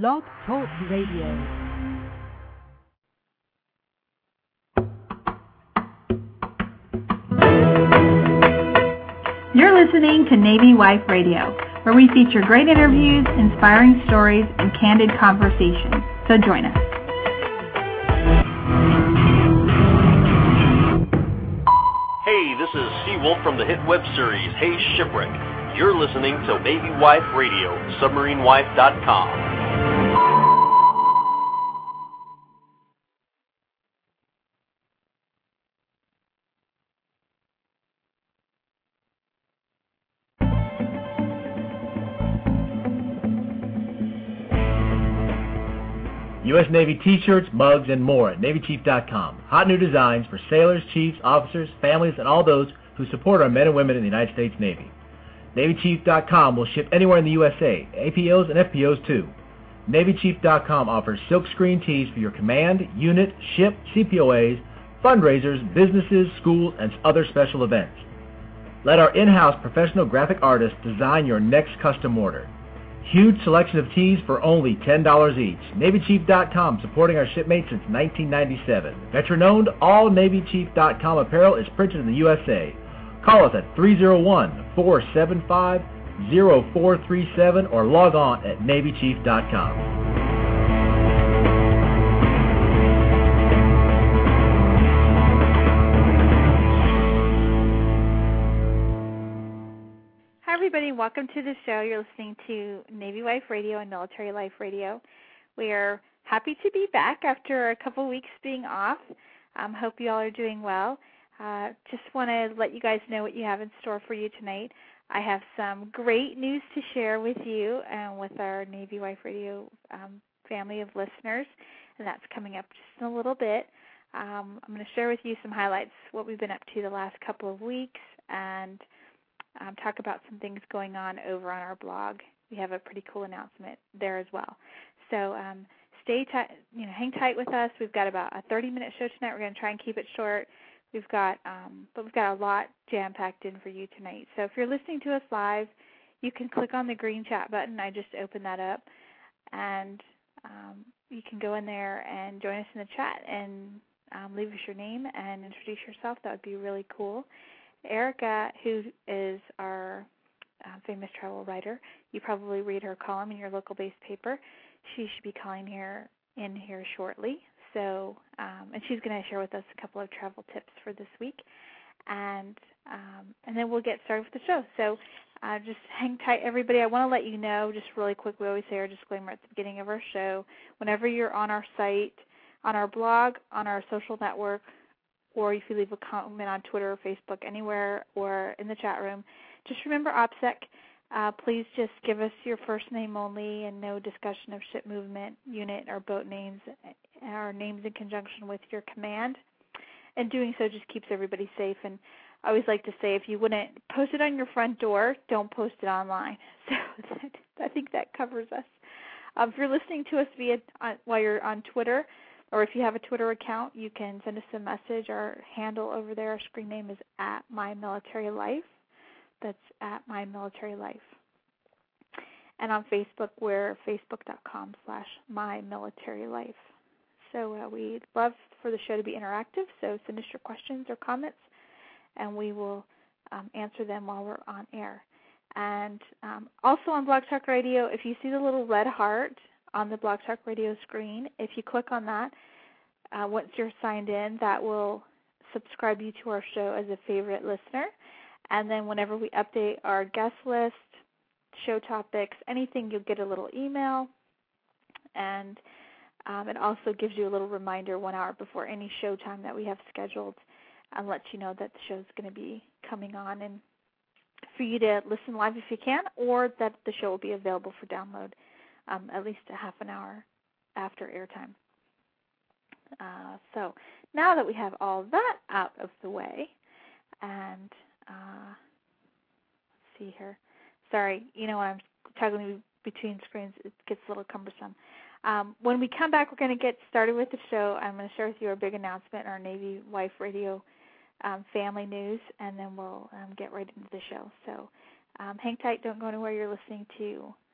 Blog Talk Radio. You're listening to Navy Wife Radio, where we feature great interviews, inspiring stories, and candid conversations. So join us. Hey, this is Seawolf from the hit web series Hey Shipwreck. You're listening to Navy Wife Radio, submarinewife.com. Navy t-shirts, mugs, and more at NavyChief.com. Hot new designs for sailors, chiefs, officers, families, and all those who support our men and women in the United States Navy. NavyChief.com will ship anywhere in the USA, APOs and FPOs too. NavyChief.com offers silkscreen tees for your command, unit, ship, CPOAs, fundraisers, businesses, schools, and other special events. Let our in-house professional graphic artists design your next custom order. Huge selection of tees for only $10 each. NavyChief.com, supporting our shipmates since 1997. Veteran-owned, all NavyChief.com apparel is printed in the USA. Call us at 301-475-0437 or log on at NavyChief.com. Welcome to the show. You're listening to Navy Wife Radio and Military Life Radio. We are happy to be back after a couple weeks being off. Um, hope you all are doing well. Uh, just want to let you guys know what you have in store for you tonight. I have some great news to share with you and with our Navy Wife Radio um, family of listeners, and that's coming up just in a little bit. Um, I'm going to share with you some highlights, what we've been up to the last couple of weeks, and um, talk about some things going on over on our blog. We have a pretty cool announcement there as well. So um, stay tight, you know, hang tight with us. We've got about a 30-minute show tonight. We're going to try and keep it short. We've got, um, but we've got a lot jam-packed in for you tonight. So if you're listening to us live, you can click on the green chat button. I just opened that up, and um, you can go in there and join us in the chat and um, leave us your name and introduce yourself. That would be really cool. Erica, who is our uh, famous travel writer, you probably read her column in your local based paper. She should be calling here in here shortly. So, um, and she's going to share with us a couple of travel tips for this week, and um, and then we'll get started with the show. So, uh, just hang tight, everybody. I want to let you know, just really quick. We always say our disclaimer at the beginning of our show. Whenever you're on our site, on our blog, on our social network, or if you leave a comment on Twitter or Facebook, anywhere, or in the chat room, just remember OPSEC. Uh, please just give us your first name only and no discussion of ship movement, unit, or boat names, or names in conjunction with your command. And doing so just keeps everybody safe. And I always like to say if you wouldn't post it on your front door, don't post it online. So I think that covers us. Um, if you're listening to us via uh, while you're on Twitter, or if you have a Twitter account, you can send us a message. Our handle over there, our screen name is at My Military Life. That's at My Military Life. And on Facebook, we're facebook.com slash My Military Life. So uh, we'd love for the show to be interactive. So send us your questions or comments, and we will um, answer them while we're on air. And um, also on Blog Talk Radio, if you see the little red heart on the Blog Talk Radio screen. If you click on that, uh, once you're signed in, that will subscribe you to our show as a favorite listener. And then whenever we update our guest list, show topics, anything, you'll get a little email. And um, it also gives you a little reminder one hour before any show time that we have scheduled and lets you know that the show is going to be coming on and for you to listen live if you can, or that the show will be available for download um, at least a half an hour after airtime. Uh, so now that we have all that out of the way, and uh, let's see here. Sorry, you know I'm toggling between screens, it gets a little cumbersome. Um, when we come back, we're going to get started with the show. I'm going to share with you our big announcement, our Navy Wife Radio um, family news, and then we'll um, get right into the show. So um, hang tight, don't go anywhere. You're listening to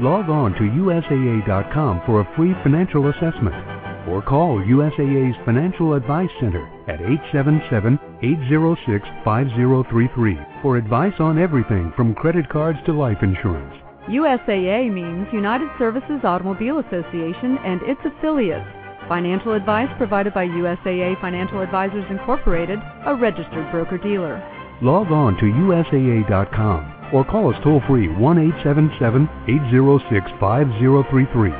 Log on to USAA.com for a free financial assessment or call USAA's Financial Advice Center at 877-806-5033 for advice on everything from credit cards to life insurance. USAA means United Services Automobile Association and its affiliates. Financial advice provided by USAA Financial Advisors Incorporated, a registered broker-dealer. Log on to USAA.com or call us toll free 1 877 806 5033.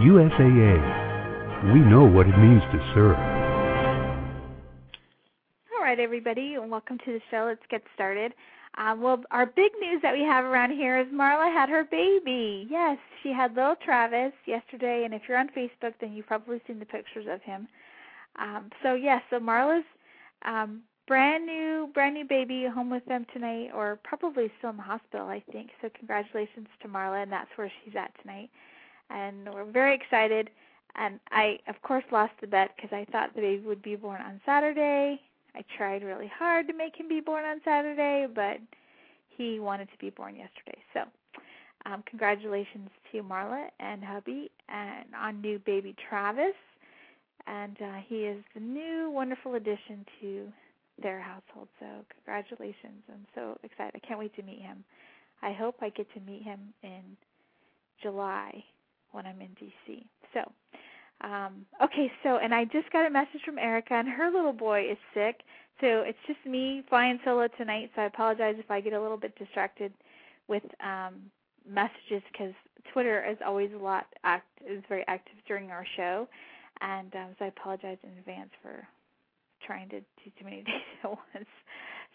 USAA. We know what it means to serve. All right, everybody, and welcome to the show. Let's get started. Uh, well, our big news that we have around here is Marla had her baby. Yes, she had little Travis yesterday, and if you're on Facebook, then you've probably seen the pictures of him. Um, so yes, so Marla's um, brand new, brand new baby home with them tonight, or probably still in the hospital, I think. So congratulations to Marla, and that's where she's at tonight. And we're very excited. And I, of course, lost the bet because I thought the baby would be born on Saturday I tried really hard to make him be born on Saturday, but he wanted to be born yesterday. So, um, congratulations to Marla and hubby and on new baby Travis. And uh, he is the new wonderful addition to their household. So, congratulations. I'm so excited. I can't wait to meet him. I hope I get to meet him in July when I'm in DC. So, um, okay, so and I just got a message from Erica, and her little boy is sick, so it's just me flying solo tonight. So I apologize if I get a little bit distracted with um, messages because Twitter is always a lot act is very active during our show, and um, so I apologize in advance for trying to do too many things at once.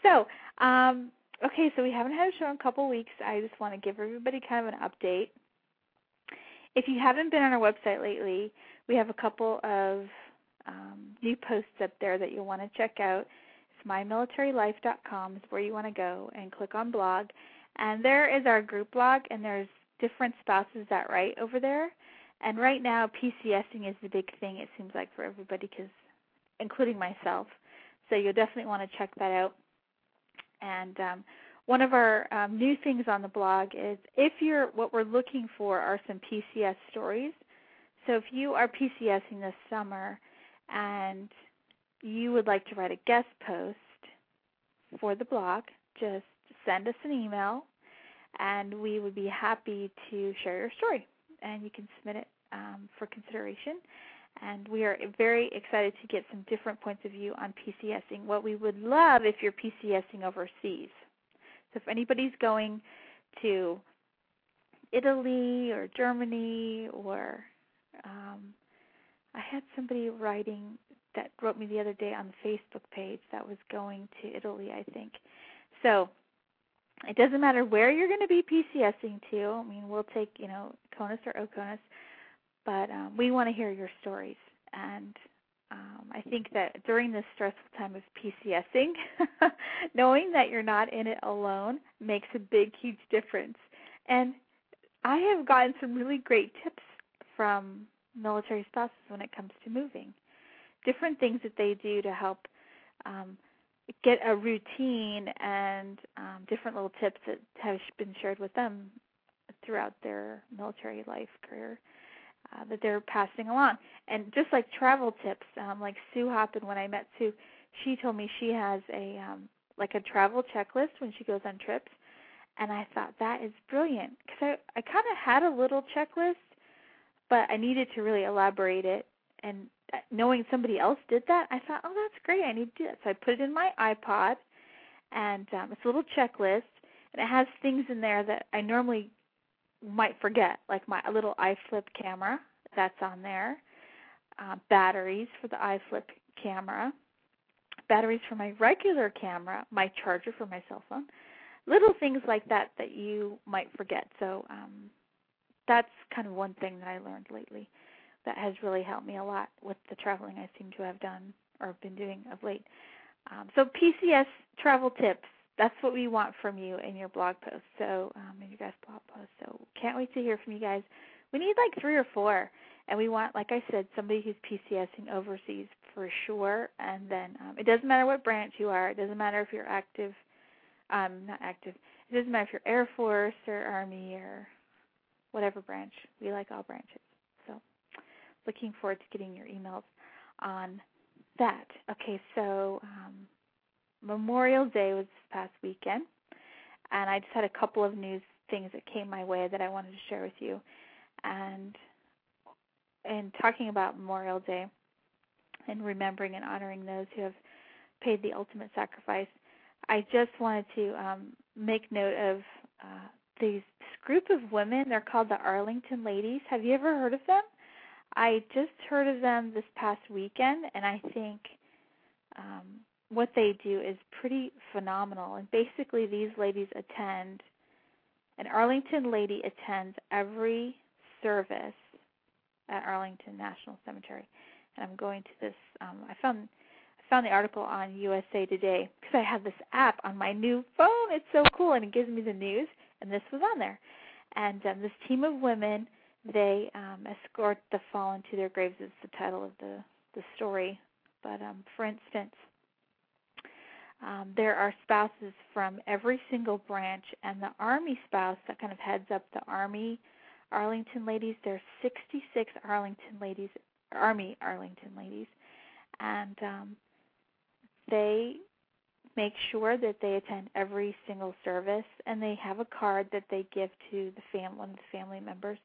So, um, okay, so we haven't had a show in a couple weeks. I just want to give everybody kind of an update. If you haven't been on our website lately, we have a couple of um, new posts up there that you'll want to check out. It's mymilitarylife.com is where you want to go and click on blog. And there is our group blog, and there's different spouses that write over there. And right now, PCSing is the big thing, it seems like, for everybody, because including myself. So you'll definitely want to check that out. And um, one of our um, new things on the blog is if you're what we're looking for are some PCS stories so if you are PCSing this summer and you would like to write a guest post for the blog, just send us an email and we would be happy to share your story. And you can submit it um, for consideration. And we are very excited to get some different points of view on PCSing. What we would love if you're PCSing overseas. So if anybody's going to Italy or Germany or um, I had somebody writing that wrote me the other day on the Facebook page that was going to Italy, I think. So it doesn't matter where you're going to be PCSing to. I mean, we'll take you know CONUS or OCONUS, but um, we want to hear your stories. And um, I think that during this stressful time of PCSing, knowing that you're not in it alone makes a big, huge difference. And I have gotten some really great tips from military spouses when it comes to moving. Different things that they do to help um, get a routine and um, different little tips that have been shared with them throughout their military life career uh, that they're passing along. And just like travel tips, um, like Sue Hoppin, when I met Sue, she told me she has a um, like a travel checklist when she goes on trips, and I thought that is brilliant because I I kind of had a little checklist but I needed to really elaborate it. And uh, knowing somebody else did that, I thought, oh, that's great. I need to do that. So I put it in my iPod, and um, it's a little checklist, and it has things in there that I normally might forget, like my little iFlip camera that's on there, uh, batteries for the iFlip camera, batteries for my regular camera, my charger for my cell phone, little things like that that you might forget. So um, that's kind of one thing that I learned lately that has really helped me a lot with the traveling I seem to have done or been doing of late. Um, so PCS travel tips. That's what we want from you in your blog post. So um, in your guys' blog post. So can't wait to hear from you guys. We need like three or four, and we want, like I said, somebody who's PCSing overseas for sure. And then um, it doesn't matter what branch you are. It doesn't matter if you're active, um, not active. It doesn't matter if you're Air Force or Army or whatever branch. We like all branches. So looking forward to getting your emails on that. Okay, so um, Memorial Day was this past weekend, and I just had a couple of news things that came my way that I wanted to share with you. And in talking about Memorial Day and remembering and honoring those who have paid the ultimate sacrifice, I just wanted to um, make note of uh, these this group of women. They're called the Arlington Ladies. Have you ever heard of them? I just heard of them this past weekend, and I think um, what they do is pretty phenomenal. And basically, these ladies attend, an Arlington lady attends every service at Arlington National Cemetery. And I'm going to this. Um, I found I found the article on USA Today because I have this app on my new phone. It's so cool, and it gives me the news. And this was on there. And um, this team of women they um, escort the fallen to their graves is the title of the the story. But um, for instance, um, there are spouses from every single branch, and the Army spouse that kind of heads up the Army Arlington ladies. There's 66 Arlington ladies, Army Arlington ladies, and um, they make sure that they attend every single service, and they have a card that they give to the fam one of the family members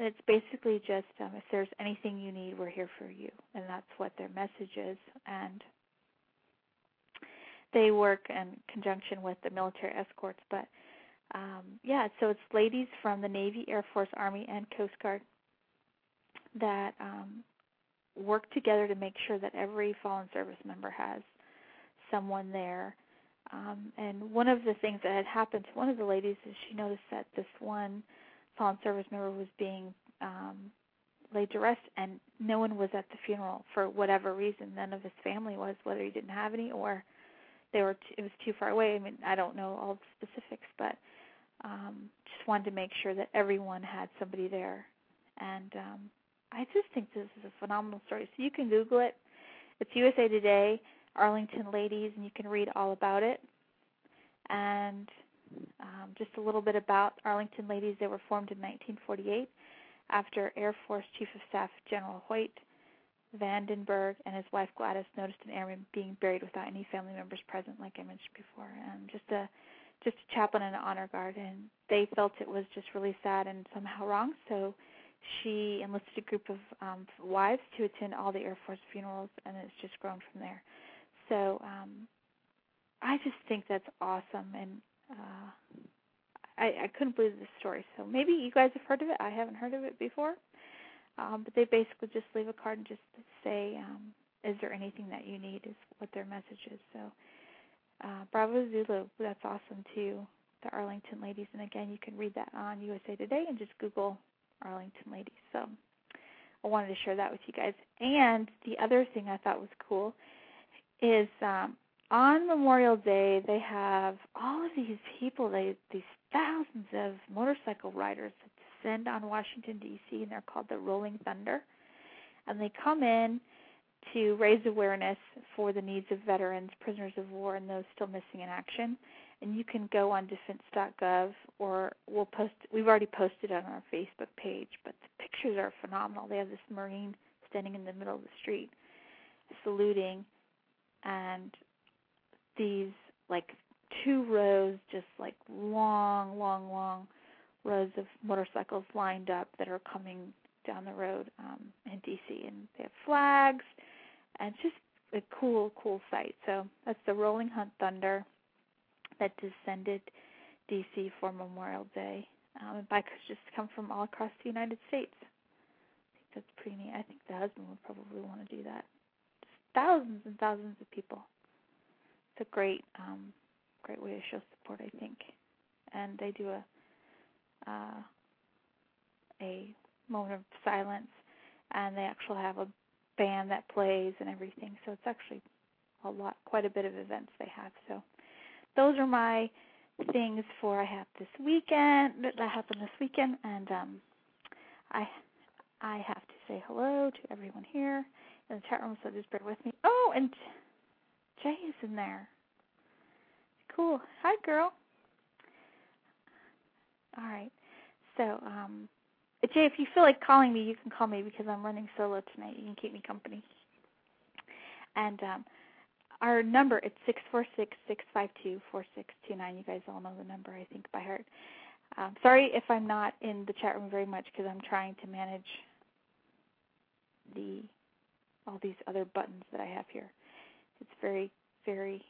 and it's basically just um, if there's anything you need, we're here for you, and that's what their message is. And they work in conjunction with the military escorts, but um, yeah, so it's ladies from the Navy, Air Force, Army, and Coast Guard that um, work together to make sure that every fallen service member has someone there. Um, and one of the things that had happened to one of the ladies is she noticed that this one fallen service member was being um, laid to rest, and no one was at the funeral for whatever reason. None of his family was, whether he didn't have any or they were. It was too far away. I mean, I don't know all the specifics, but um, just wanted to make sure that everyone had somebody there. And um, I just think this is a phenomenal story. So you can Google it. It's USA Today, Arlington Ladies, and you can read all about it. And um, just a little bit about Arlington Ladies. They were formed in 1948 after Air Force Chief of Staff General Hoyt Vandenberg and his wife Gladys noticed an airman being buried without any family members present, like I mentioned before, and just a just a chaplain and an honor guard, and they felt it was just really sad and somehow wrong. So she enlisted a group of um, wives to attend all the Air Force funerals, and it's just grown from there. So um, I just think that's awesome, and uh, I, I couldn't believe this story. So maybe you guys have heard of it. I haven't heard of it before. Um, but they basically just leave a card and just say, um, "Is there anything that you need?" Is what their message is. So, uh, Bravo Zulu. That's awesome too. The Arlington Ladies, and again, you can read that on USA Today and just Google Arlington Ladies. So, I wanted to share that with you guys. And the other thing I thought was cool is um, on Memorial Day, they have all of these people, they these thousands of motorcycle riders that descend on Washington D.C. and they're called the Rolling Thunder, and they come in to raise awareness for the needs of veterans, prisoners of war, and those still missing in action. And you can go on defense.gov or we'll post. We've already posted on our Facebook page, but the pictures are phenomenal. They have this Marine standing in the middle of the street, saluting, and these like two rows, just like long, long, long rows of motorcycles lined up that are coming down the road um, in DC, and they have flags, and it's just a cool, cool sight. So that's the Rolling Hunt Thunder that descended DC for Memorial Day, um, and bikers just come from all across the United States. I think that's pretty neat. I think the husband would probably want to do that. Just thousands and thousands of people it's a great um, great way to show support, I think. And they do a uh, a moment of silence and they actually have a band that plays and everything. So it's actually a lot, quite a bit of events they have. So those are my things for I have this weekend that happened this weekend, and um, I I have to say hello to everyone here in the chat room. So just bear with me. Oh, and Jai is in there. Cool. Hi, girl. All right. So, um, Jai, if you feel like calling me, you can call me because I'm running solo tonight. You can keep me company. And um, our number it's six four six six five two four six two nine. You guys all know the number, I think, by heart. Um, sorry if I'm not in the chat room very much because I'm trying to manage the all these other buttons that I have here. It's very, very.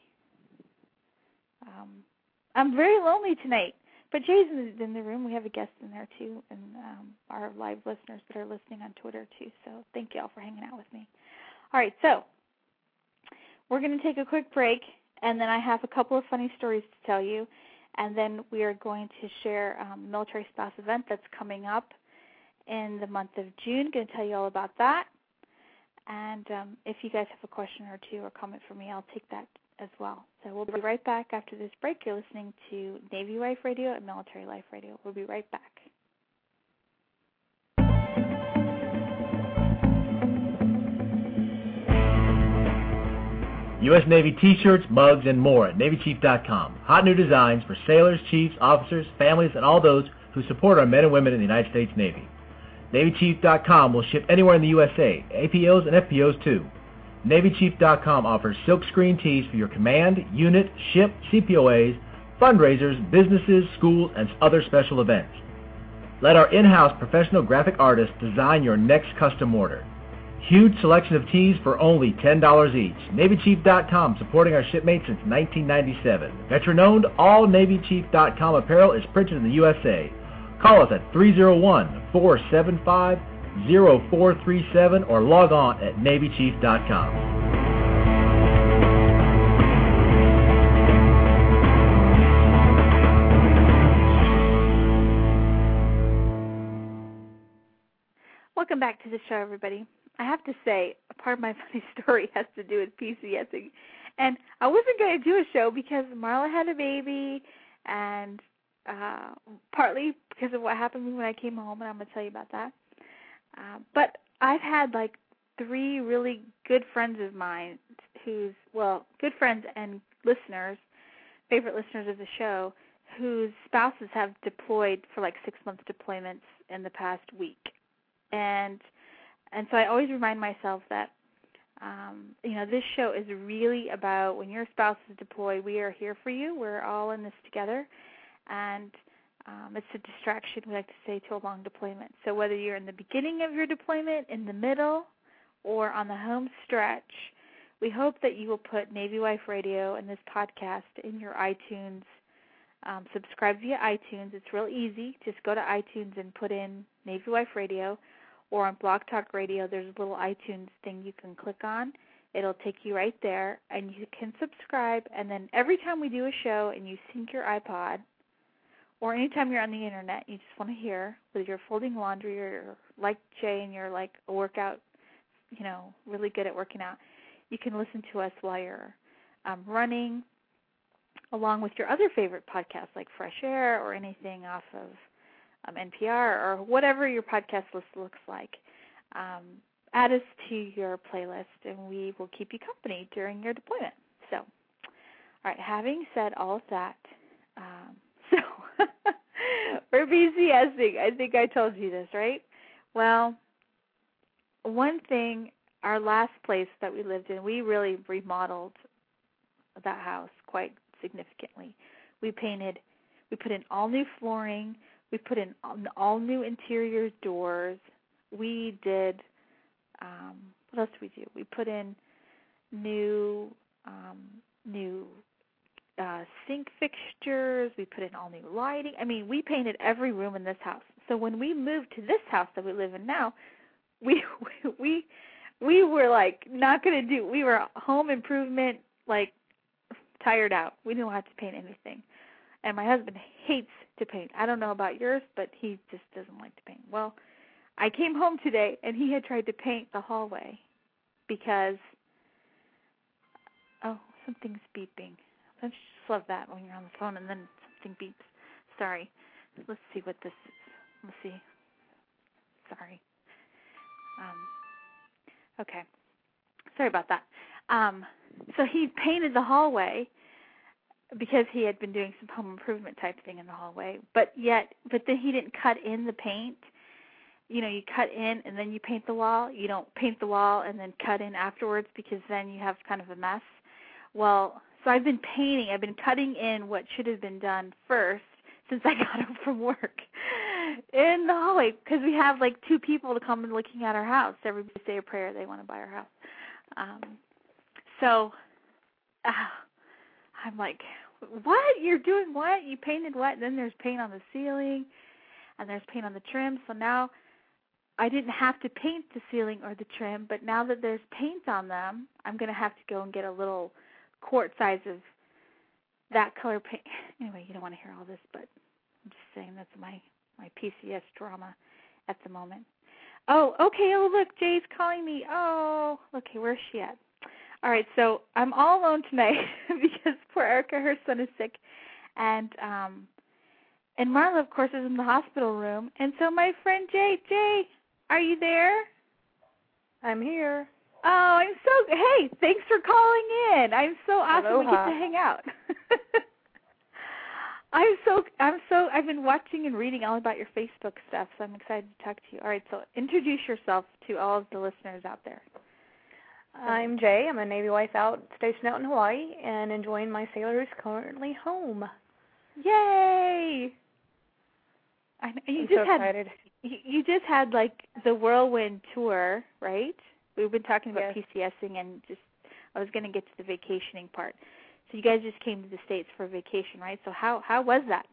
Um, I'm very lonely tonight. But Jai's in the room. We have a guest in there too, and um, our live listeners that are listening on Twitter too. So thank you all for hanging out with me. All right, so we're going to take a quick break, and then I have a couple of funny stories to tell you, and then we are going to share um, the military spouse event that's coming up in the month of June. Going to tell you all about that. And um, if you guys have a question or two or comment for me, I'll take that as well. So we'll be right back after this break. You're listening to Navy Wife Radio and Military Life Radio. We'll be right back. U.S. Navy t-shirts, mugs, and more at NavyChief.com. Hot new designs for sailors, chiefs, officers, families, and all those who support our men and women in the United States Navy. NavyChief.com will ship anywhere in the USA, APOs and FPOs too. NavyChief.com offers silkscreen tees for your command, unit, ship, CPOAs, fundraisers, businesses, schools, and other special events. Let our in-house professional graphic artists design your next custom order. Huge selection of tees for only $10 each. NavyChief.com supporting our shipmates since 1997. Veteran-owned, all NavyChief.com apparel is printed in the USA. Call us at 301 475 0437 or log on at NavyChief.com. Welcome back to the show, everybody. I have to say, a part of my funny story has to do with PCSing. And I wasn't going to do a show because Marla had a baby, and uh partly because of what happened when I came home, and I'm going to tell you about that. Uh, but I've had like three really good friends of mine who's well, good friends and listeners, favorite listeners of the show, whose spouses have deployed for like six month deployments in the past week, and and so I always remind myself that um, you know this show is really about when your spouse is deployed, we are here for you. We're all in this together, and um, it's a distraction, we like to say, to a long deployment. So whether you're in the beginning of your deployment, in the middle, or on the home stretch, we hope that you will put Navy Wife Radio and this podcast in your iTunes. Um, subscribe via iTunes. It's real easy. Just go to iTunes and put in Navy Wife Radio, or on Blog Talk Radio, there's a little iTunes thing you can click on. It'll take you right there, and you can subscribe. And then every time we do a show and you sync your iPod, or anytime you're on the internet, you just want to hear, whether you're folding laundry or you're like Jai and you're like a workout, you know, really good at working out, you can listen to us while you're um, running, along with your other favorite podcasts like Fresh Air or anything off of um, NPR or whatever your podcast list looks like. Um, add us to your playlist, and we will keep you company during your deployment. So, all right. Having said all of that, um, we're PCSing. I think I told you this, right? Well, one thing, our last place that we lived in, we really remodeled that house quite significantly. We painted, we put in all new flooring, we put in all new interior doors. We did, um, what else did we do? We put in new, um, new uh, sink fixtures. We put in all new lighting. I mean, we painted every room in this house. So when we moved to this house that we live in now, we we we were like not going to do. We were home improvement like tired out. We didn't have to paint anything. And my husband hates to paint. I don't know about yours, but he just doesn't like to paint. Well, I came home today and he had tried to paint the hallway because oh, something's beeping. You just love that when you're on the phone and then something beeps. Sorry. Let's see what this is. Let's see. Sorry. Um okay. Sorry about that. Um so he painted the hallway because he had been doing some home improvement type thing in the hallway, but yet but then he didn't cut in the paint you know you cut in and then you paint the wall you don't paint the wall and then cut in afterwards because then you have kind of a mess well so i've been painting. I've been cutting in what should have been done first since i got home from work in the hallway because we have like two people to come and looking at our house. Everybody say a prayer. They want to buy our house. Um so uh, i'm like what? You're doing what? You painted what? And then there's paint on the ceiling and there's paint on the trim. So now I didn't have to paint the ceiling or the trim, but now that there's paint on them, I'm going to have to go and get a little quart size of that color paint. Anyway, you don't want to hear all this, but I'm just saying that's my my PCS drama at the moment. Oh, okay. Oh, look, Jai's calling me. Oh, okay. Where's she at? All right. So I'm all alone tonight because poor Erica, her son is sick, and um, and Marla, of course, is in the hospital room, and so my friend Jai, Jai, are you there? I'm here. Oh, I'm so hey, thanks for calling in. I'm so awesome Aloha. we get to hang out. I'm so I'm so I've been watching and reading all about your Facebook stuff, so I'm excited to talk to you. All right, so introduce yourself to all of the listeners out there. I'm Jai. I'm a Navy wife out stationed out in Hawaii and enjoying my sailor who's currently home. Yay! I know, you I'm just so had excited. you you just had like the whirlwind tour, right? We've been talking about Yes. PCSing and just I was going to get to the vacationing part. So you guys just came to the states for vacation, right? So how how was that?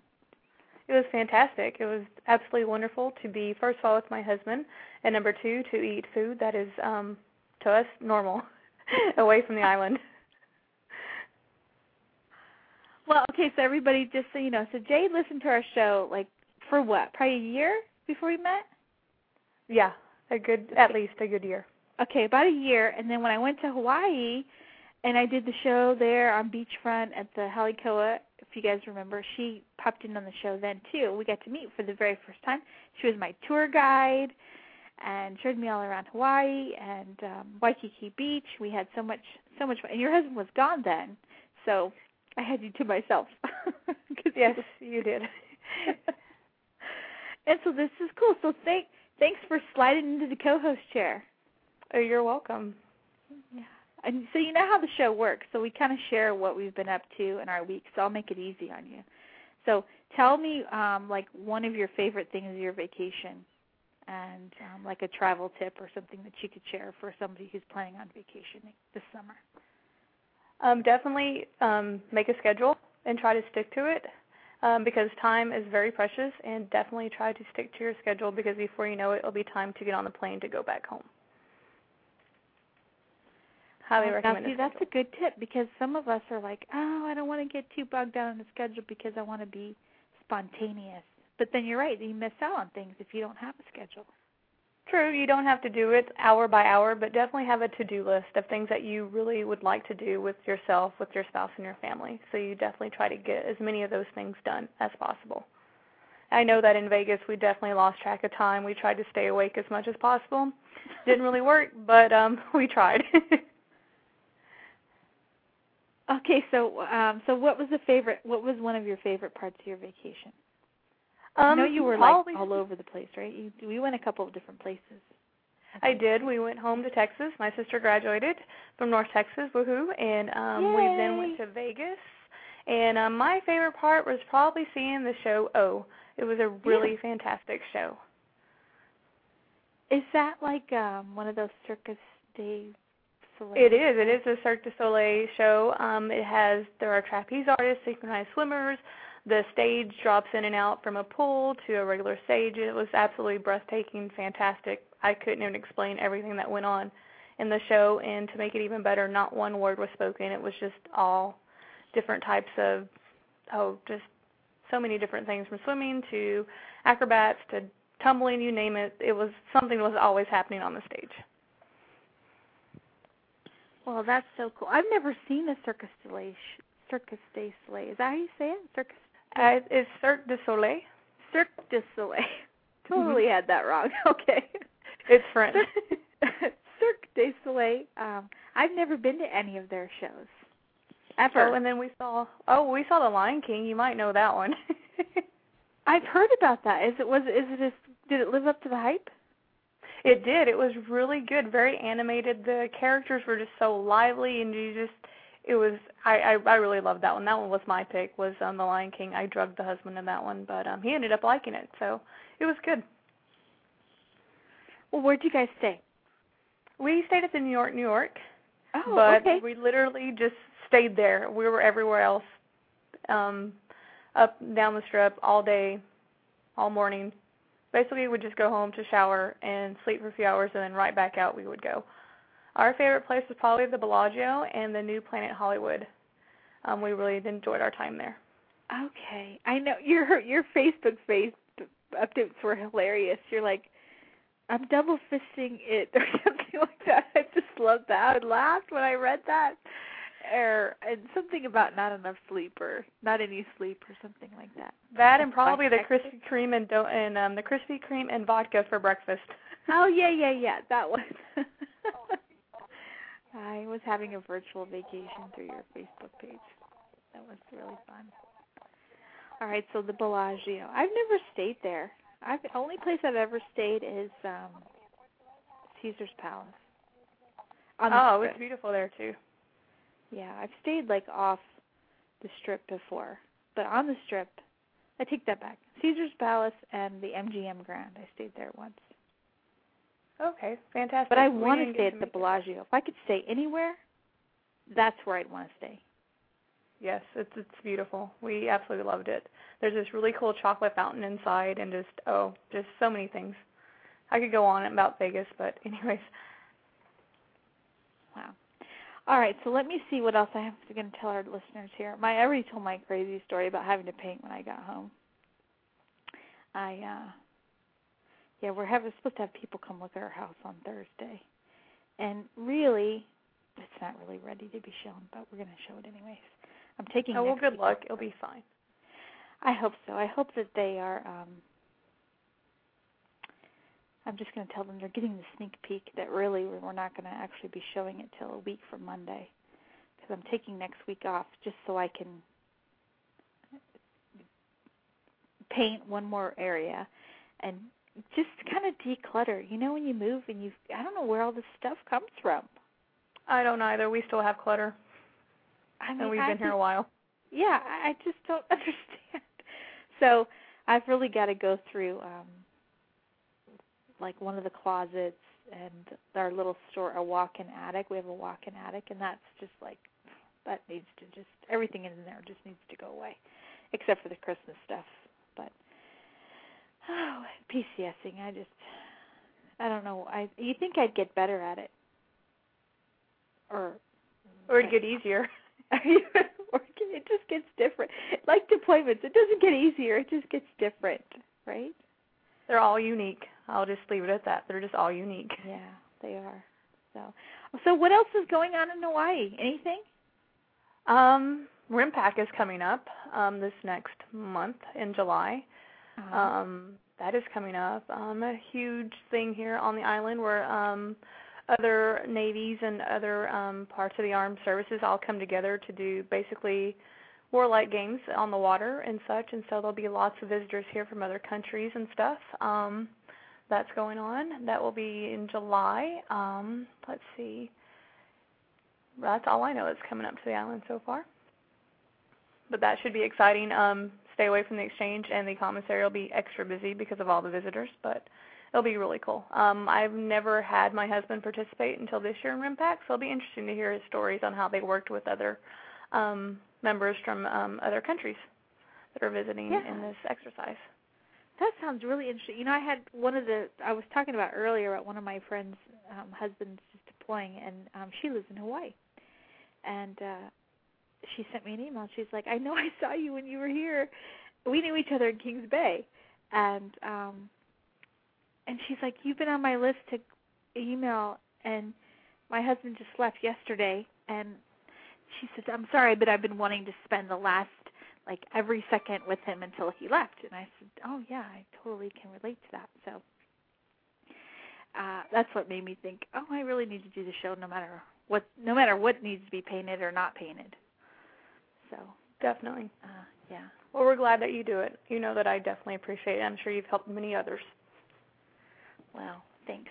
It was fantastic. It was absolutely wonderful to be first of all with my husband, and number two to eat food that is um to us normal, away from the island. Well, okay, so everybody just so you know, so Jai listened to our show like for what? Probably a year before we met? Yeah, a good at least a good year. Okay, about a year and then when I went to Hawaii and I did the show there on beachfront at the Hale Koa, if you guys remember, she popped in on the show then too. We got to meet for the very first time. She was my tour guide and showed me all around Hawaii and um Waikiki Beach. We had so much so much fun. And your husband was gone then. So I had you to myself. Yes, you did. and so this is cool. So thank thanks for sliding into the co-host chair. Oh, you're welcome. Yeah. And so you know how the show works. So we kind of share what we've been up to in our week. So I'll make it easy on you. So tell me um like one of your favorite things of your vacation and um like a travel tip or something that you could share for somebody who's planning on vacationing this summer. Um, definitely um, make a schedule and try to stick to it um, because time is very precious. And definitely try to stick to your schedule because before you know it, it'll be time to get on the plane to go back home. Highly recommend Now, see, that's a good tip because some of us are like, oh, I don't want to get too bogged down in the schedule because I want to be spontaneous. But then you're right, you miss out on things if you don't have a schedule. True, you don't have to do it hour by hour, but definitely have a to-do list of things that you really would like to do with yourself, with your spouse, and your family. So you definitely try to get as many of those things done as possible. I know that in Vegas we definitely lost track of time. We tried to stay awake as much as possible. Didn't really work, but um we tried. Okay, so um, so what was the favorite? What was one of your favorite parts of your vacation? I um know you were like probably- all over the place, right? You, we went a couple of different places. I did. We went home to Texas. My sister graduated from North Texas, woohoo, and um we then went to Vegas. And um my favorite part was probably seeing the show Oh. It was a really fantastic show. Is that like um one of those Circus de Soleil? It is. It is a Cirque du Soleil show. Um it has there are trapeze artists, synchronized swimmers. The stage drops in and out from a pool to a regular stage. It was absolutely breathtaking, fantastic. I couldn't even explain everything that went on in the show and to make it even better, not one word was spoken. It was just all different types of oh, just so many different things from swimming to acrobats to tumbling, you name it. It was something was always happening on the stage. Well, that's so cool. I've never seen a Circus du Soleil. Circus du Soleil. Is that how you say it? Circus. Uh, it's Cirque du Soleil. Cirque du Soleil. totally mm-hmm. had that wrong. Okay. It's French. Cirque du Soleil. Um, I've never been to any of their shows. Ever. Oh, and then we saw. Oh, we saw The Lion King. You might know that one. I've heard about that. Is it was is it a, did it live up to the hype? It did. It was really good, very animated. The characters were just so lively, and you just it was. I I, I really loved that one. That one was my pick. Was um, The Lion King. I drugged the husband in that one, but um he ended up liking it, so it was good. Well, where'd you guys stay? We stayed at the New York, New York. Oh, but okay. we literally just stayed there. We were everywhere else, um, up down the strip all day, all morning. Basically, we would just go home to shower and sleep for a few hours, and then right back out we would go. Our favorite place was probably the Bellagio and the new Planet Hollywood. Um, we really enjoyed our time there. Okay, I know your your Facebook face updates were hilarious. You're like, I'm double fisting it or something like that. I just loved that. I laughed when I read that or and something about not enough sleep or not any sleep or something like that. That and probably the Krispy Kreme and do- and um the Krispy Kreme and vodka for breakfast. oh yeah, yeah, yeah. That was. I was having a virtual vacation through your Facebook page. That was really fun. All right, so the Bellagio. I've never stayed there. I've the only place I've ever stayed is um Caesar's Palace. oh, it's beautiful there too. Yeah, I've stayed like off the strip before, but on the strip, I take that back. Caesar's Palace and the MGM Grand. I stayed there once. Okay, fantastic. But I want to stay at the Bellagio. If I could stay anywhere, that's where I'd want to stay. Yes, it's it's beautiful. We absolutely loved it. There's this really cool chocolate fountain inside, and just oh, just so many things. I could go on about Vegas, but anyways. Wow. All right, so let me see what else I have to to tell our listeners here. My I already told my crazy story about having to paint when I got home. I uh yeah, we're having supposed to have people come look at our house on Thursday. And really it's not really ready to be shown, but we're going to show it anyways. I'm taking Oh, well, good luck. It'll be fine. I hope so. I hope that they are um I'm just going to tell them they're getting the sneak peek that really we're not going to actually be showing it till a week from Monday because I'm taking next week off just so I can paint one more area and just kind of declutter. You know, when you move and you, I don't know where all this stuff comes from. I don't either. We still have clutter. I mean, and we've I been here a while. Yeah, I just don't understand. So I've really got to go through um like one of the closets and our little store a walk-in attic. We have a walk-in attic and that's just like that needs to just everything in there just needs to go away except for the Christmas stuff. But oh, PCSing, I just I don't know. I you think I'd get better at it. Or or it'd get easier. or it just gets different. Like deployments, it doesn't get easier, it just gets different, right? They're all unique. I'll just leave it at that. They're just all unique. Yeah, they are. So, so what else is going on in Hawaii? Anything? Um, RIMPAC is coming up um, this next month in July. Uh-huh. Um, that is coming up. Um, a huge thing here on the island where um, other navies and other um, parts of the armed services all come together to do basically warlike games on the water and such. And so there'll be lots of visitors here from other countries and stuff. Um, that's going on. That will be in July. Um, let's see. That's all I know that's coming up to the island so far. But that should be exciting. Um, stay away from the exchange, and the commissary will be extra busy because of all the visitors, but it'll be really cool. Um, I've never had my husband participate until this year in RIMPAC, so it'll be interesting to hear his stories on how they worked with other um, members from um, other countries that are visiting yeah. in this exercise. That sounds really interesting. You know, I had one of the I was talking about earlier about one of my friends' um, husbands is deploying, and um, she lives in Hawaii, and uh, she sent me an email. She's like, "I know I saw you when you were here. We knew each other in Kings Bay, and um, and she's like, "You've been on my list to email, and my husband just left yesterday." And she says, "I'm sorry, but I've been wanting to spend the last like every second with him until he left." And I said, "Oh yeah, I totally can relate to that." So uh that's what made me think, "Oh, I really need to do the show no matter what no matter what needs to be painted or not painted." So, Definitely. uh yeah. Well, we're glad that you do it. You know that I definitely appreciate it. I'm sure you've helped many others. Well, thanks.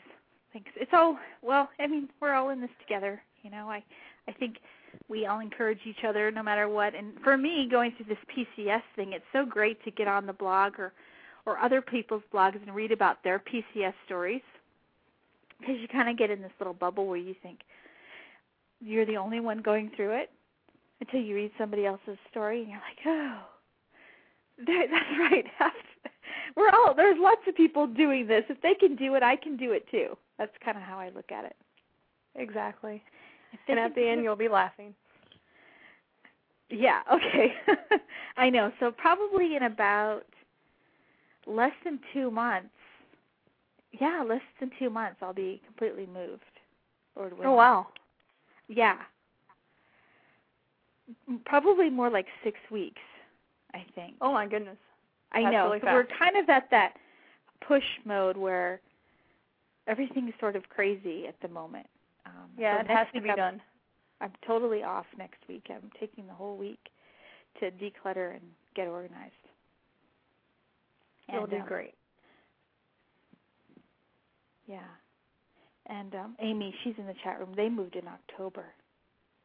Thanks. It's all well, I mean, we're all in this together, you know. I I think we all encourage each other no matter what. And for me, going through this PCS thing, it's so great to get on the blog or or other people's blogs and read about their PCS stories. Because you kind of get in this little bubble where you think you're the only one going through it until you read somebody else's story and you're like, oh, that- that's right. We're all there's lots of people doing this. If they can do it, I can do it too. That's kind of how I look at it. Exactly. And at the end, you'll be laughing. Yeah, okay. I know. So probably in about less than 2 months. Yeah, less than 2 months I'll be completely moved. Oh wow. Yeah. Probably more like 6 weeks, I think. Oh my goodness. I that's know. really so we're kind of at that push mode where everything's sort of crazy at the moment. Um, Yeah, so it has to be I'm- done. I'm totally off next week. I'm taking the whole week to declutter and get organized. You'll And, do um, great. Yeah. And um Amy, she's in the chat room. They moved in October.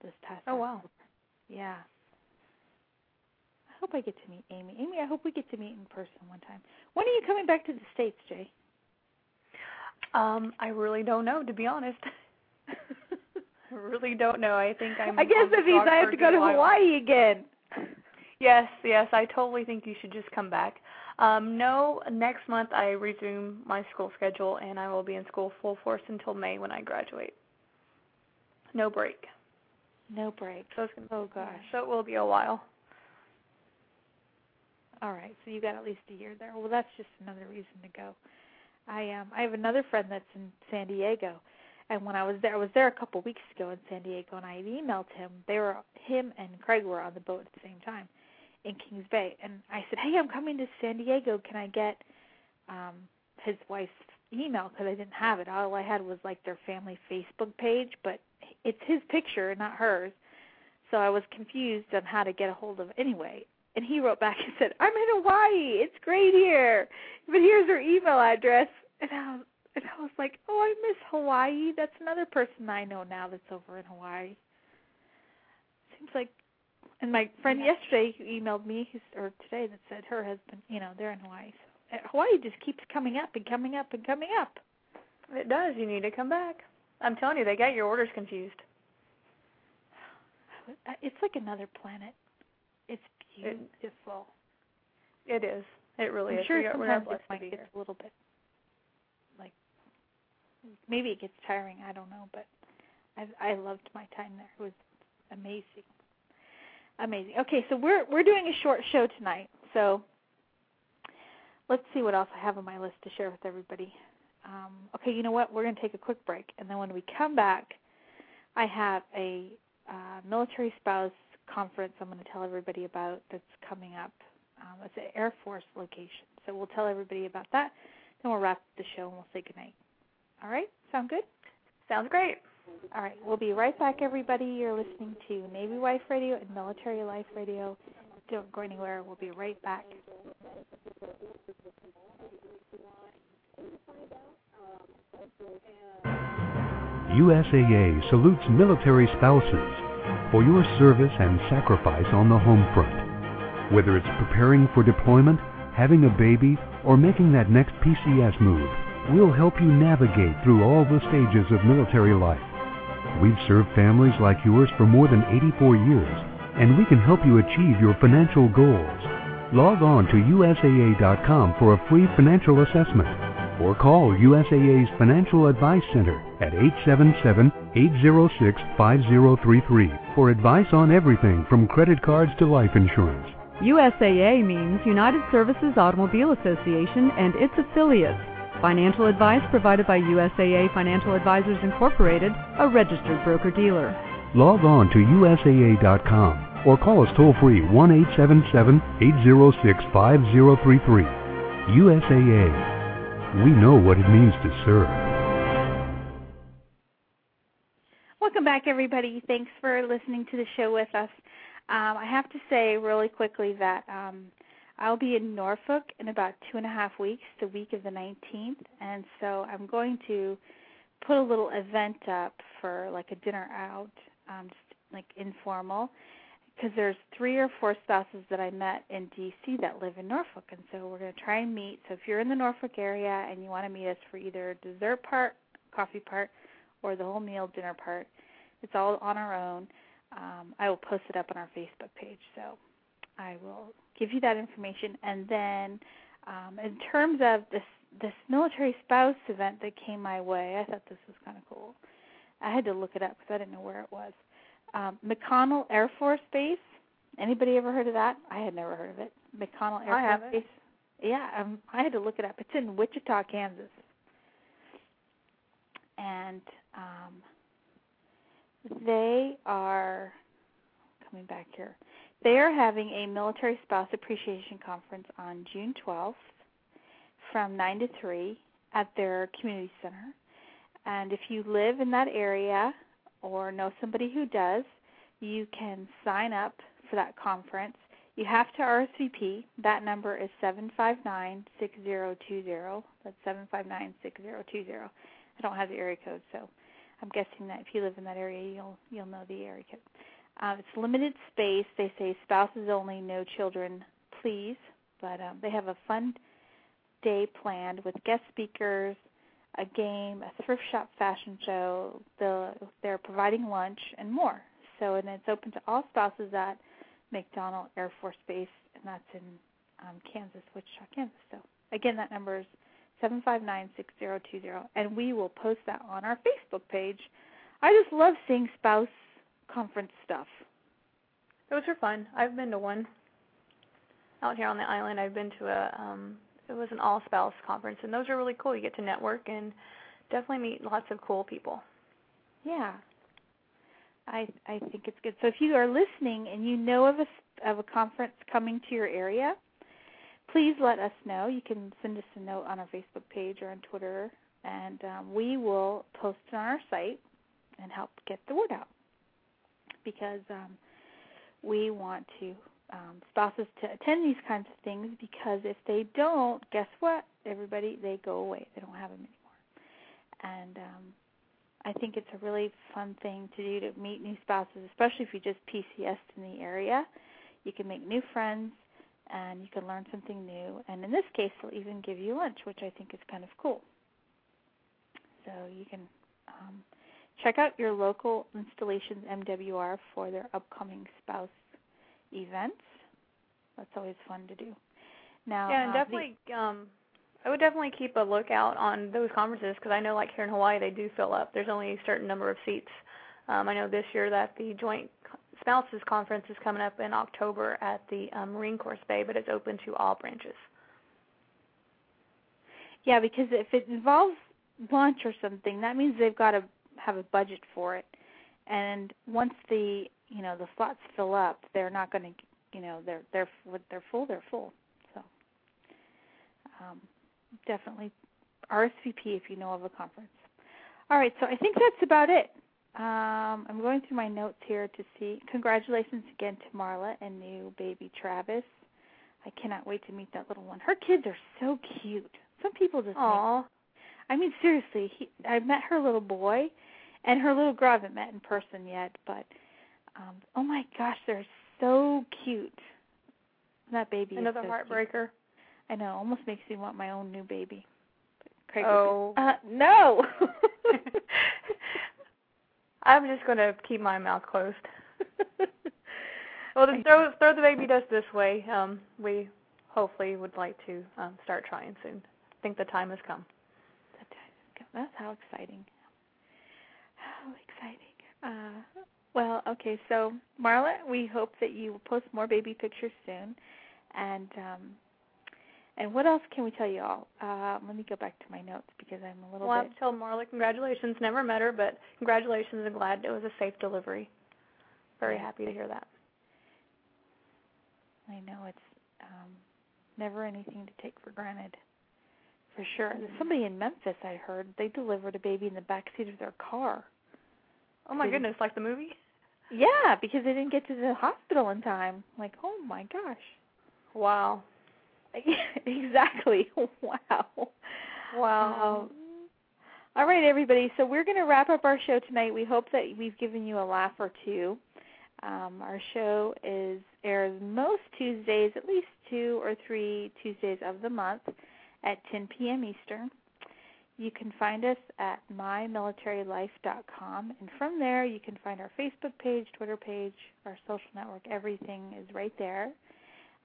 This past Oh, wow. October. Yeah. I hope I get to meet Amy. Amy, I hope we get to meet in person one time. When are you coming back to the States, Jai? Um, I really don't know, to be honest. I really don't know. I think I'm. I guess that means I have to go to. Hawaii again. Yes, yes. I totally think you should just come back. Um, no, next month I resume my school schedule, and I will be in school full force until May when I graduate. No break. No break. So it's gonna, Oh gosh. so it will be a while. All right, so you got at least a year there. Well, that's just another reason to go. I um I have another friend that's in San Diego, and when I was there, I was there a couple weeks ago in San Diego, and I emailed him. They were him and Craig were on the boat at the same time in Kings Bay, and I said, "Hey, I'm coming to San Diego. Can I get um his wife's email because I didn't have it. All I had was like their family Facebook page, but it's his picture, not hers. So I was confused on how to get a hold of it anyway. And he wrote back and said, "I'm in Hawaii. It's great here, but here's her email address." And I was, and I was like, "Oh, I miss Hawaii. That's another person I know now that's over in Hawaii." Seems like, and my friend Yeah. yesterday who emailed me, or today, that said her husband, you know, they're in Hawaii. So uh, Hawaii just keeps coming up and coming up and coming up. It does. You need to come back. I'm telling you, they got your orders confused. Uh, It's like another planet. It's It- beautiful. It is. It really I'm is. sure we are, we are sometimes it might get a little bit maybe it gets tiring. I don't know, but I I loved my time there. It was amazing, amazing. Okay, so we're we're doing a short show tonight. So let's see what else I have on my list to share with everybody. Um, okay, you know what? We're going to take a quick break, and then when we come back, I have a uh, military spouse conference I'm going to tell everybody about that's coming up. Um, it's an Air Force location. So we'll tell everybody about that. Then we'll wrap the show and we'll say goodnight. All right? Sound good? Sounds great. All right. We'll be right back, everybody. You're listening to Navy Wife Radio and Military Life Radio. Don't go anywhere. We'll be right back. USAA salutes military spouses for your service and sacrifice on the home front. Whether it's preparing for deployment, having a baby, or making that next PCS move, we'll help you navigate through all the stages of military life. We've served families like yours for more than 84 years, and we can help you achieve your financial goals. Log on to USAA.com for a free financial assessment or call USAA's Financial Advice Center at 877-806-5033 for advice on everything from credit cards to life insurance. USAA means United Services Automobile Association and its affiliates. Financial advice provided by USAA Financial Advisors Incorporated, a registered broker-dealer. Log on to USAA.com or call us toll free 1 877 806 5033. USAA. We know what it means to serve. Welcome back, everybody. Thanks for listening to the show with us. Um, I have to say really quickly that um, I'll be in Norfolk in about two and a half weeks, the week of the 19th, and so I'm going to put a little event up for like a dinner out, um, just like informal, because there's three or four spouses that I met in D.C. that live in Norfolk, and so we're going to try and meet. So if you're in the Norfolk area and you want to meet us for either dessert part, coffee part, or the whole meal dinner part, it's all on our own. Um, I will post it up on our Facebook page. So I will give you that information. And then, um, in terms of this this military spouse event that came my way, I thought this was kind of cool. I had to look it up because I didn't know where it was. Um, McConnell Air Force Base. Anybody ever heard of that? I had never heard of it. McConnell Air I Force haven't. Base. Yeah, um, I had to look it up. It's in Wichita, Kansas. And um, they are coming back here. They are having a military spouse appreciation conference on June 12th from 9 to 3 at their community center. And if you live in that area or know somebody who does, you can sign up for that conference. You have to RSVP. That number is 759 6020. That's 759 6020. I don't have the area code, so I'm guessing that if you live in that area, you'll you'll know the area code. Um, it's limited space. They say spouses only, no children, please. But um, they have a fun day planned with guest speakers, a game, a thrift shop fashion show. The, they're providing lunch and more. So, and it's open to all spouses at McConnell Air Force Base, and that's in um, Kansas, Wichita, Kansas. So, again, that number is seven five nine six zero two zero, and we will post that on our Facebook page. I just love seeing spouse conference stuff. Those are fun. I've been to one out here on the island. I've been to a um it was an all spouse conference and those are really cool. You get to network and definitely meet lots of cool people. Yeah. I I think it's good. So if you are listening and you know of a of a conference coming to your area, please let us know. You can send us a note on our Facebook page or on Twitter, and um, we will post it on our site and help get the word out. Because um, we want to um, spouses to attend these kinds of things because if they don't, guess what? Everybody they go away. They don't have them anymore. And um, I think it's a really fun thing to do to meet new spouses, especially if you just PCS in the area. You can make new friends and you can learn something new. And in this case, they'll even give you lunch, which I think is kind of cool. So you can um, check out your local installations MWR for their upcoming spouse events. That's always fun to do. Now, yeah, and uh, the- definitely um I would definitely keep a lookout on those conferences because I know like here in Hawaii they do fill up. There's only a certain number of seats. Um I know this year that the joint spouses conference is coming up in October at the um, Marine Corps Bay, but it's open to all branches. Yeah, because if it involves lunch or something, that means they've got to have a budget for it. And once the you know the slots fill up, they're not going to you know they're they're they're full. They're full. So um, definitely RSVP if you know of a conference. All right, so I think that's about it. Um, I'm going through my notes here to see. Congratulations again to Marla and new baby Travis. I cannot wait to meet that little one. Her kids are so cute. Some people just make Aw. I mean, seriously, he, I met her little boy, and her little girl I haven't met in person yet, but um, oh my gosh, they're so cute. That baby Another is so cute. heartbreaker. I know, almost makes me want my own new baby. Craig Oh. uh, no. I'm just gonna keep my mouth closed. Well, then throw throw the baby dust this way. Um, we hopefully would like to um, start trying soon. I think the time has come. That's how exciting. How exciting. Uh, well, okay, so Marla, we hope that you will post more baby pictures soon. And um, And what else can we tell you all? Uh, let me go back to my notes because I'm a little well, bit. To tell Marla congratulations. Never met her, but congratulations and glad it was a safe delivery. Very happy to hear that. I know it's um, never anything to take for granted. For sure. And Somebody in Memphis, I heard, they delivered a baby in the back seat of their car. Oh my goodness, like the movie? Yeah, because they didn't get to the hospital in time. Like, oh my gosh. Wow. exactly. Wow. Wow. Um, all right, everybody. So we're going to wrap up our show tonight. We hope that we've given you a laugh or two. Um, our show is airs most Tuesdays, at least two or three Tuesdays of the month at 10 p.m. Eastern. You can find us at mymilitarylife.com, and from there you can find our Facebook page, Twitter page, our social network. Everything is right there.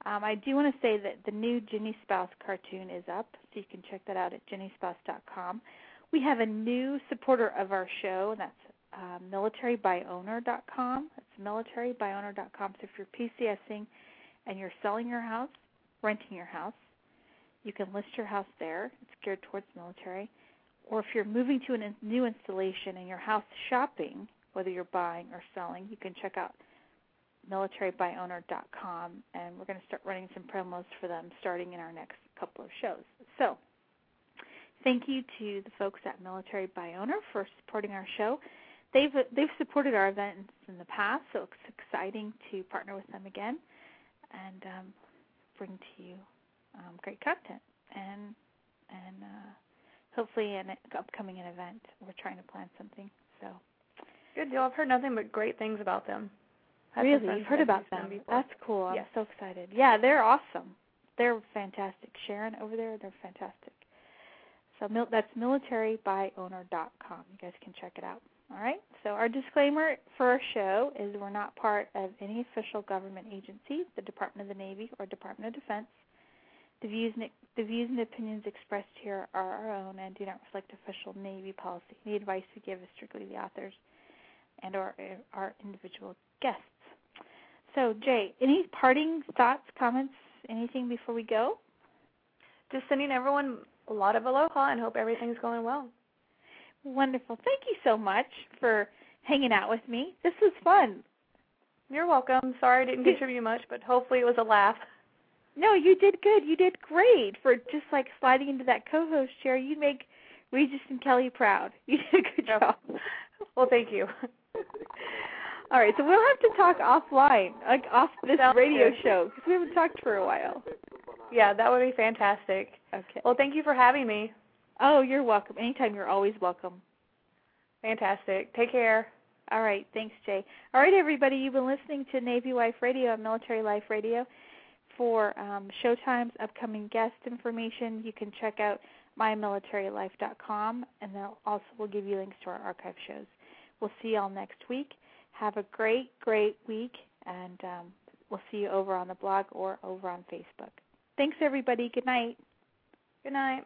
Um, I do want to say that the new Ginny Spouse cartoon is up, so you can check that out at jennyspouse.com. We have a new supporter of our show, and that's uh, militarybyowner.com. That's militarybyowner.com. So if you're PCSing and you're selling your house, renting your house, you can list your house there. It's geared towards military. Or if you're moving to a new installation and your house shopping, whether you're buying or selling, you can check out militarybyowner.com, and we're going to start running some promos for them starting in our next couple of shows. So, thank you to the folks at Military by Owner for supporting our show. They've they've supported our events in the past, so it's exciting to partner with them again and um, bring to you um, great content and and uh, hopefully an upcoming an event. We're trying to plan something. So Good deal. I've heard nothing but great things about them. Some really, you've heard about them them. before. That's cool. I'm Yes. so excited. Yeah, they're awesome. They're fantastic. Sharon over there, they're fantastic. So mil- that's militarybyowner.com. You guys can check it out. All right. So our disclaimer for our show is we're not part of any official government agency, the Department of the Navy or Department of Defense. The views and the views and opinions expressed here are our own and do not reflect official Navy policy. The advice we give is strictly the authors and or uh, our individual guests. So, Jai, any parting thoughts, comments, anything before we go? Just sending everyone a lot of aloha and hope everything's going well. Wonderful. Thank you so much for hanging out with me. This was fun. You're welcome. Sorry I didn't contribute much, but hopefully it was a laugh. No, you did good. You did great for just like sliding into that co-host chair. You make Regis and Kelly proud. You did a good job. Well, thank you. All right, so we'll have to talk offline, like off this Sounds radio good. show, because we haven't talked for a while. Yeah, that would be fantastic. Okay. Well, thank you for having me. Oh, you're welcome. Anytime, you're always welcome. Fantastic. Take care. All right, thanks, Jai. All right, everybody, you've been listening to Navy Wife Radio and Military Life Radio. For um, showtimes, upcoming guest information, you can check out mymilitarylife.com, and they'll also will give you links to our archive shows. We'll see y'all next week. Have a great, great week, and um, we'll see you over on the blog or over on Facebook. Thanks, everybody. Good night. Good night.